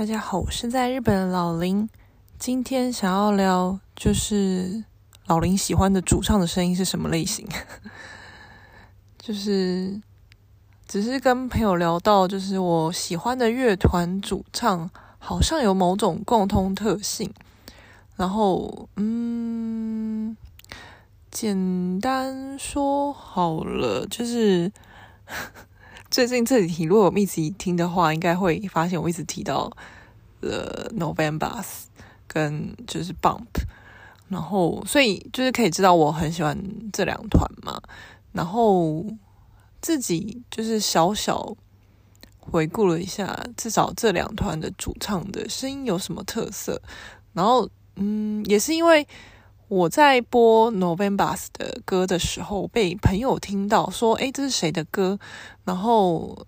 大家好，我是在日本的老林。今天想要聊，就是老林喜欢的主唱的声音是什么类型？就是只是跟朋友聊到，就是我喜欢的乐团主唱好像有某种共通特性。然后，嗯，简单说好了，就是。最近这几题，如果我一直听的话，应该会发现我一直提到了 November's 跟就是 Bump，然后所以就是可以知道我很喜欢这两团嘛。然后自己就是小小回顾了一下，至少这两团的主唱的声音有什么特色。然后嗯，也是因为。我在播 November 的歌的时候，被朋友听到说：“诶，这是谁的歌？”然后，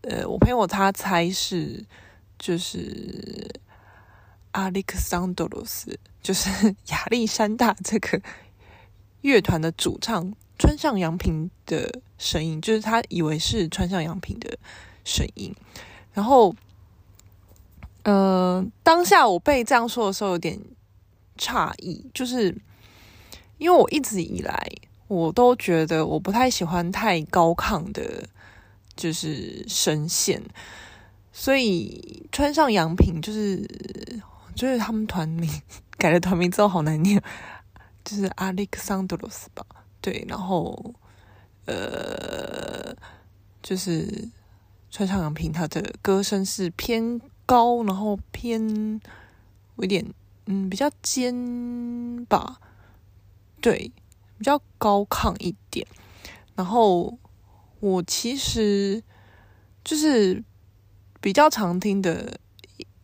呃，我朋友他猜是就是阿历克桑德罗斯，就是 亚历山大这个乐团的主唱川上洋平的声音，就是他以为是川上洋平的声音。然后，呃，当下我被这样说的时候，有点。诧异，就是因为我一直以来我都觉得我不太喜欢太高亢的，就是声线，所以穿上洋平就是就是他们团名改了团名之后好难念，就是阿历克桑德罗斯吧？对，然后呃，就是穿上洋平他的歌声是偏高，然后偏有点。嗯，比较尖吧，对，比较高亢一点。然后我其实就是比较常听的，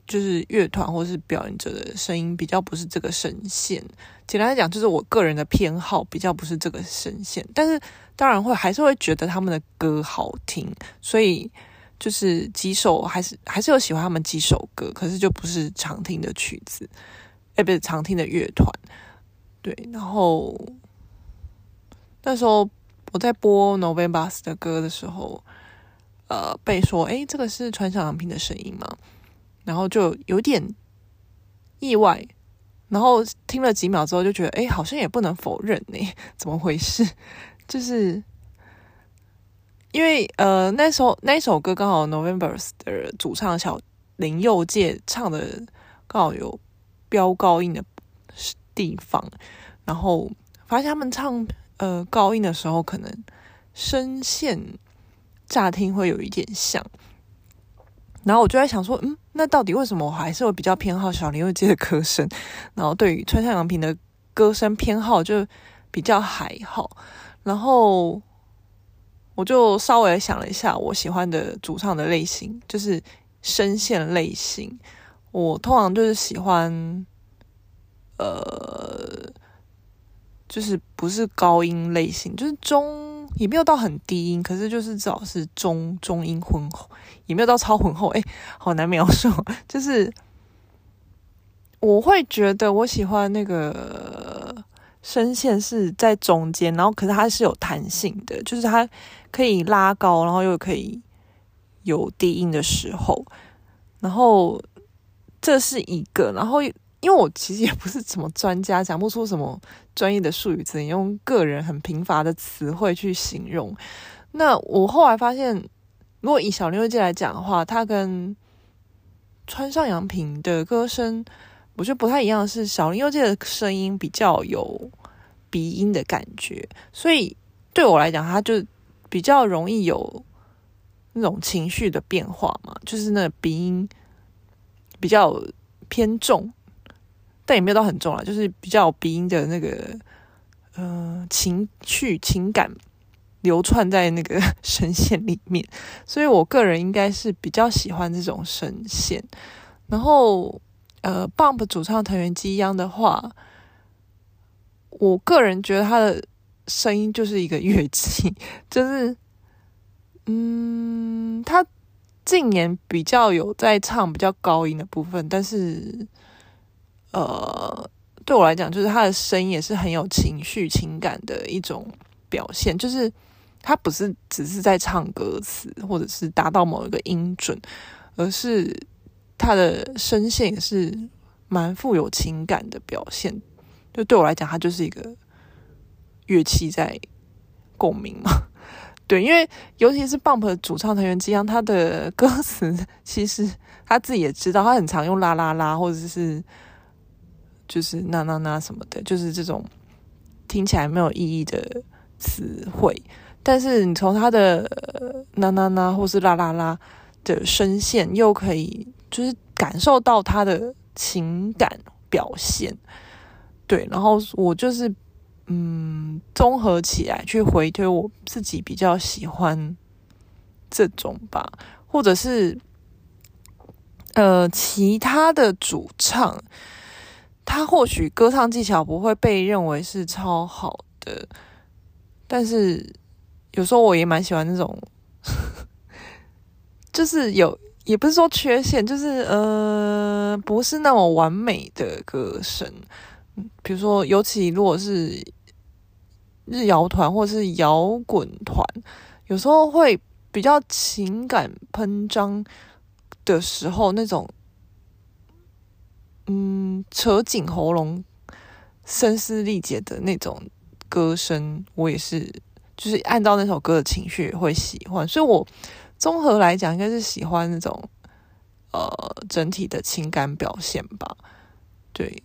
就是乐团或是表演者的声音，比较不是这个声线。简单来讲，就是我个人的偏好比较不是这个声线。但是当然会还是会觉得他们的歌好听，所以就是几首还是还是有喜欢他们几首歌，可是就不是常听的曲子。哎，不是常听的乐团，对，然后那时候我在播 November 的歌的时候，呃，被说，诶，这个是川上洋平的声音吗？然后就有点意外，然后听了几秒之后就觉得，诶，好像也不能否认呢，怎么回事？就是因为呃，那时候那首歌刚好 November 的主唱小林佑介唱的刚好有。飙高音的地方，然后发现他们唱呃高音的时候，可能声线乍听会有一点像，然后我就在想说，嗯，那到底为什么我还是会比较偏好小林佑介的歌声，然后对于川上洋平的歌声偏好就比较还好，然后我就稍微想了一下，我喜欢的主唱的类型就是声线类型。我通常就是喜欢，呃，就是不是高音类型，就是中也没有到很低音，可是就是至少是中中音浑厚，也没有到超浑厚，哎，好难描述。就是我会觉得我喜欢那个声线是在中间，然后可是它是有弹性的，就是它可以拉高，然后又可以有低音的时候，然后。这是一个，然后因为我其实也不是什么专家，讲不出什么专业的术语，只能用个人很贫乏的词汇去形容。那我后来发现，如果以小林佑介来讲的话，他跟川上洋平的歌声，我觉得不太一样是，小林佑介的声音比较有鼻音的感觉，所以对我来讲，他就比较容易有那种情绪的变化嘛，就是那鼻音。比较偏重，但也没有到很重啊，就是比较鼻音的那个，呃，情绪情感流窜在那个 声线里面，所以我个人应该是比较喜欢这种声线。然后，呃，Bump 主唱藤原基央的话，我个人觉得他的声音就是一个乐器，就是，嗯，他。近年比较有在唱比较高音的部分，但是，呃，对我来讲，就是他的声音也是很有情绪、情感的一种表现。就是他不是只是在唱歌词，或者是达到某一个音准，而是他的声线也是蛮富有情感的表现。就对我来讲，他就是一个乐器在共鸣嘛。对，因为尤其是 Bump 的主唱藤原纪央，他的歌词其实他自己也知道，他很常用啦啦啦，或者是就是那那那什么的，就是这种听起来没有意义的词汇。但是你从他的那那那或是啦啦啦的声线，又可以就是感受到他的情感表现。对，然后我就是。嗯，综合起来去回推，我自己比较喜欢这种吧，或者是呃，其他的主唱，他或许歌唱技巧不会被认为是超好的，但是有时候我也蛮喜欢那种，就是有也不是说缺陷，就是呃，不是那么完美的歌声，比如说，尤其如果是。日谣团或是摇滚团，有时候会比较情感喷张的时候，那种嗯扯紧喉咙、声嘶力竭的那种歌声，我也是就是按照那首歌的情绪会喜欢。所以我综合来讲，应该是喜欢那种呃整体的情感表现吧。对，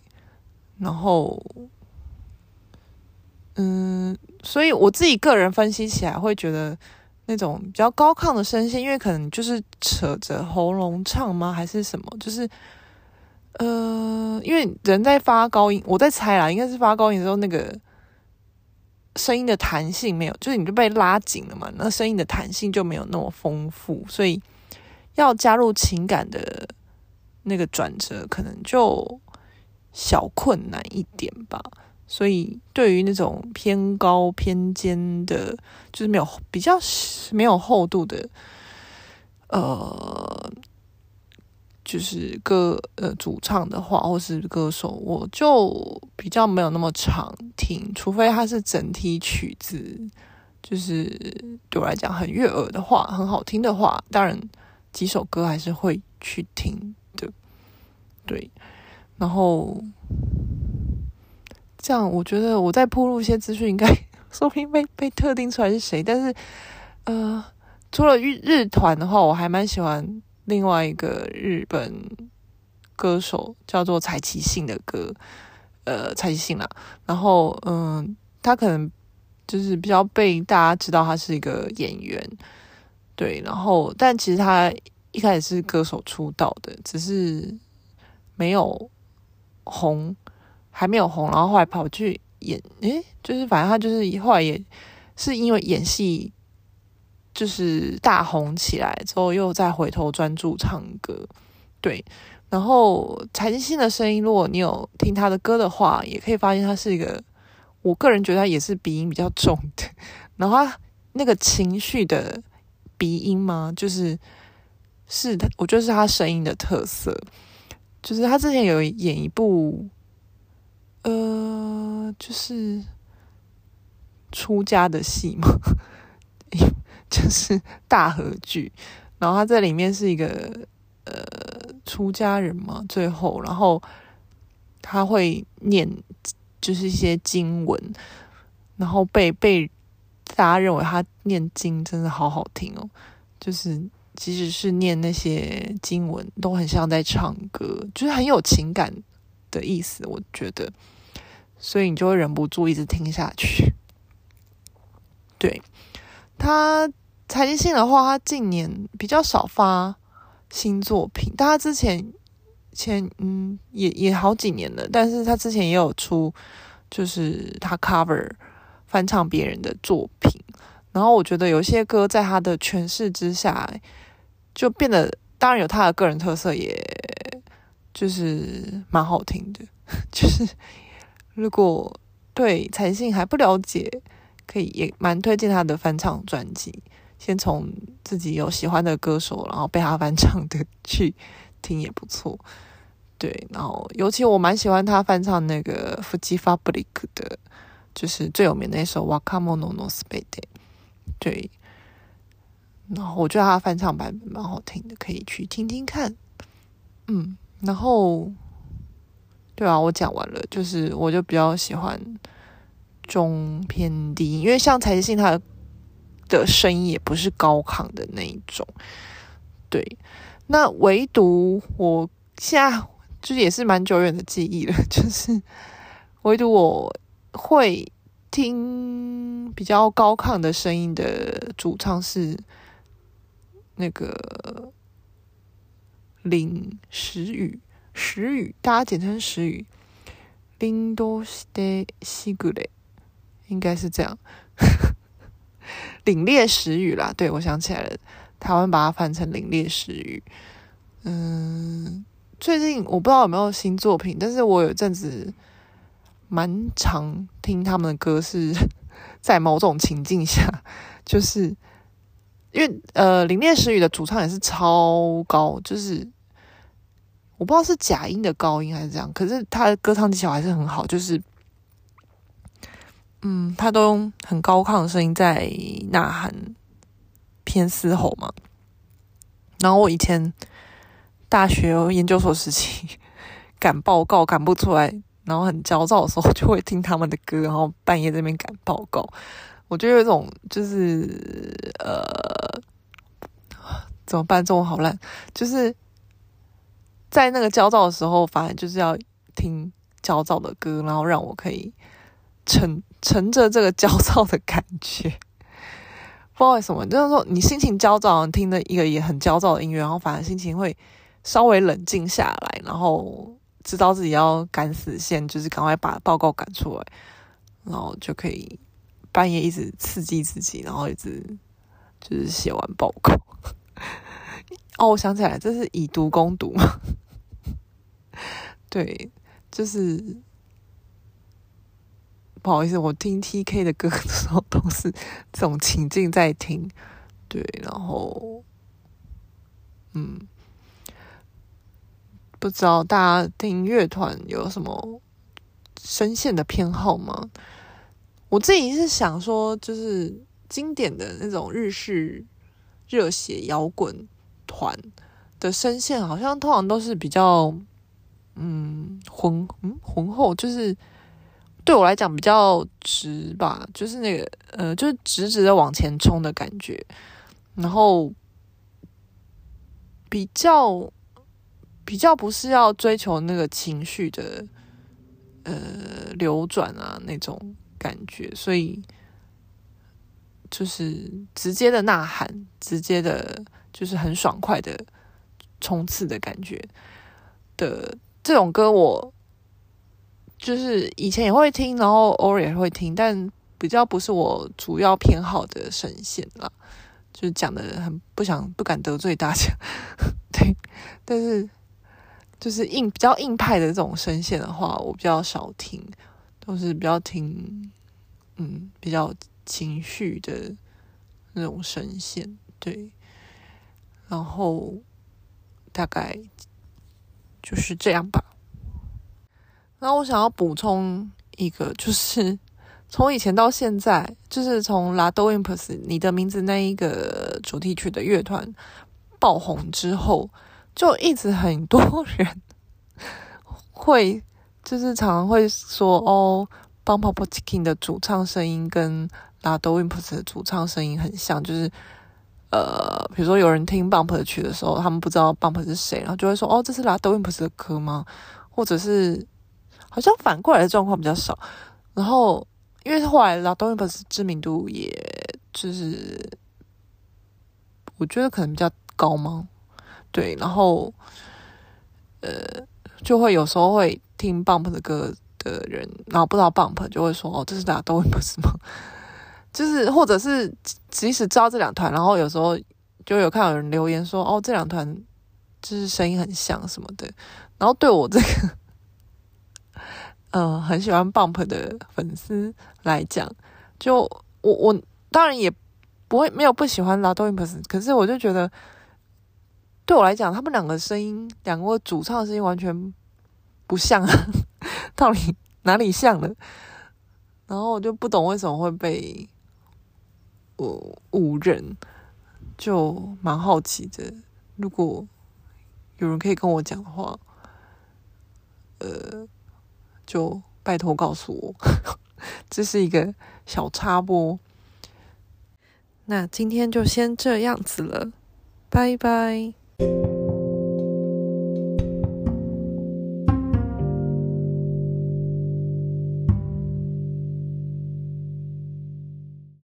然后。嗯，所以我自己个人分析起来会觉得，那种比较高亢的声线，因为可能就是扯着喉咙唱吗，还是什么？就是，呃，因为人在发高音，我在猜啦，应该是发高音的时候，那个声音的弹性没有，就是你就被拉紧了嘛，那声音的弹性就没有那么丰富，所以要加入情感的那个转折，可能就小困难一点吧。所以，对于那种偏高偏尖的，就是没有比较没有厚度的，呃，就是歌呃主唱的话，或是歌手，我就比较没有那么常听，除非它是整体曲子，就是对我来讲很悦耳的话，很好听的话，当然几首歌还是会去听的，对，然后。这样，我觉得我在铺路一些资讯，应该 说不定被被特定出来是谁。但是，呃，除了日日团的话，我还蛮喜欢另外一个日本歌手，叫做柴崎幸的歌，呃，柴崎幸啦。然后，嗯、他可能就是比较被大家知道，他是一个演员，对。然后，但其实他一开始是歌手出道的，只是没有红。还没有红，然后后来跑去演，诶，就是反正他就是后来也是因为演戏，就是大红起来之后，又再回头专注唱歌，对。然后柴智星的声音，如果你有听他的歌的话，也可以发现他是一个，我个人觉得他也是鼻音比较重的，然后他那个情绪的鼻音嘛，就是是他，我觉得是他声音的特色，就是他之前有演一部。就是出家的戏嘛，就是大和剧。然后他在里面是一个呃出家人嘛，最后然后他会念就是一些经文，然后被被大家认为他念经真的好好听哦，就是即使是念那些经文都很像在唱歌，就是很有情感的意思，我觉得。所以你就会忍不住一直听下去。对，他财经性的话，他近年比较少发新作品，但他之前前嗯也也好几年了，但是他之前也有出，就是他 cover 翻唱别人的作品，然后我觉得有些歌在他的诠释之下，就变得当然有他的个人特色，也就是蛮好听的，就是。如果对柴智星还不了解，可以也蛮推荐他的翻唱专辑。先从自己有喜欢的歌手，然后被他翻唱的去听也不错。对，然后尤其我蛮喜欢他翻唱那个 Fuji Fabric 的，就是最有名的那首《Wakamono no Subete》。对，然后我觉得他翻唱版本蛮好听的，可以去听听看。嗯，然后，对啊，我讲完了，就是我就比较喜欢中偏低，因为像蔡信他的声音也不是高亢的那一种，对。那唯独我现在就是也是蛮久远的记忆了，就是唯独我会听比较高亢的声音的主唱是那个林时雨，时雨大家简称时雨，林多西德西古雷，应该是这样，凛烈时雨啦，对，我想起来了。台湾把它翻成《凛烈时雨》。嗯，最近我不知道有没有新作品，但是我有阵子蛮常听他们的歌，是 在某种情境下，就是因为呃，《凛烈时雨》的主唱也是超高，就是我不知道是假音的高音还是这样，可是他的歌唱技巧还是很好，就是嗯，他都用很高亢的声音在呐喊。偏嘶吼嘛，然后我以前大学研究所时期赶报告赶不出来，然后很焦躁的时候，就会听他们的歌，然后半夜在那边赶报告。我就有一种就是呃，怎么办？这种好烂，就是在那个焦躁的时候，反而就是要听焦躁的歌，然后让我可以乘乘着这个焦躁的感觉。不知道为什么，就是说你心情焦躁，听的一个也很焦躁的音乐，然后反而心情会稍微冷静下来，然后知道自己要赶死线，就是赶快把报告赶出来，然后就可以半夜一直刺激自己，然后一直就是写完报告。哦，我想起来，这是以毒攻毒嘛？对，就是。不好意思，我听 TK 的歌的时候都是这种情境在听，对，然后，嗯，不知道大家听乐团有什么声线的偏好吗？我自己是想说，就是经典的那种日式热血摇滚团的声线，好像通常都是比较，嗯，浑嗯浑厚，就是。对我来讲比较直吧，就是那个呃，就是直直的往前冲的感觉，然后比较比较不是要追求那个情绪的呃流转啊那种感觉，所以就是直接的呐喊，直接的就是很爽快的冲刺的感觉的这种歌我。就是以前也会听，然后偶尔也会听，但比较不是我主要偏好的声线啦。就是讲的很不想不敢得罪大家，对。但是就是硬比较硬派的这种声线的话，我比较少听，都是比较听嗯比较情绪的那种声线，对。然后大概就是这样吧。然后我想要补充一个，就是 从以前到现在，就是从 La d o i m p u s 你的名字那一个主题曲的乐团爆红之后，就一直很多人 会就是常常会说哦，Bump Up Chicken 的主唱声音跟 La d o i m p u s 的主唱声音很像，就是呃，比如说有人听 Bump 的曲的时候，他们不知道 Bump 是谁，然后就会说哦，这是 RADWIMPS 的歌吗？或者是。好像反过来的状况比较少，然后因为后来 RADWIMPS 知名度也就是我觉得可能比较高吗？对，然后呃就会有时候会听 Bump 的歌的人，然后不知道 Bump 就会说哦，这是 RADWIMPS 吗？就是或者是即使知道这两团，然后有时候就有看到有人留言说哦，这两团就是声音很像什么的，然后对我这个。嗯、呃，很喜欢 Bump 的粉丝来讲，就我我当然也不会没有不喜欢 RADWIMPS，可是我就觉得对我来讲，他们两个声音，两个主唱的声音完全不像啊，到底哪里像了？然后我就不懂为什么会被我五人，就蛮好奇的。如果有人可以跟我讲的话，呃，就拜托告诉我。这是一个小插播。那今天就先这样子了，拜拜。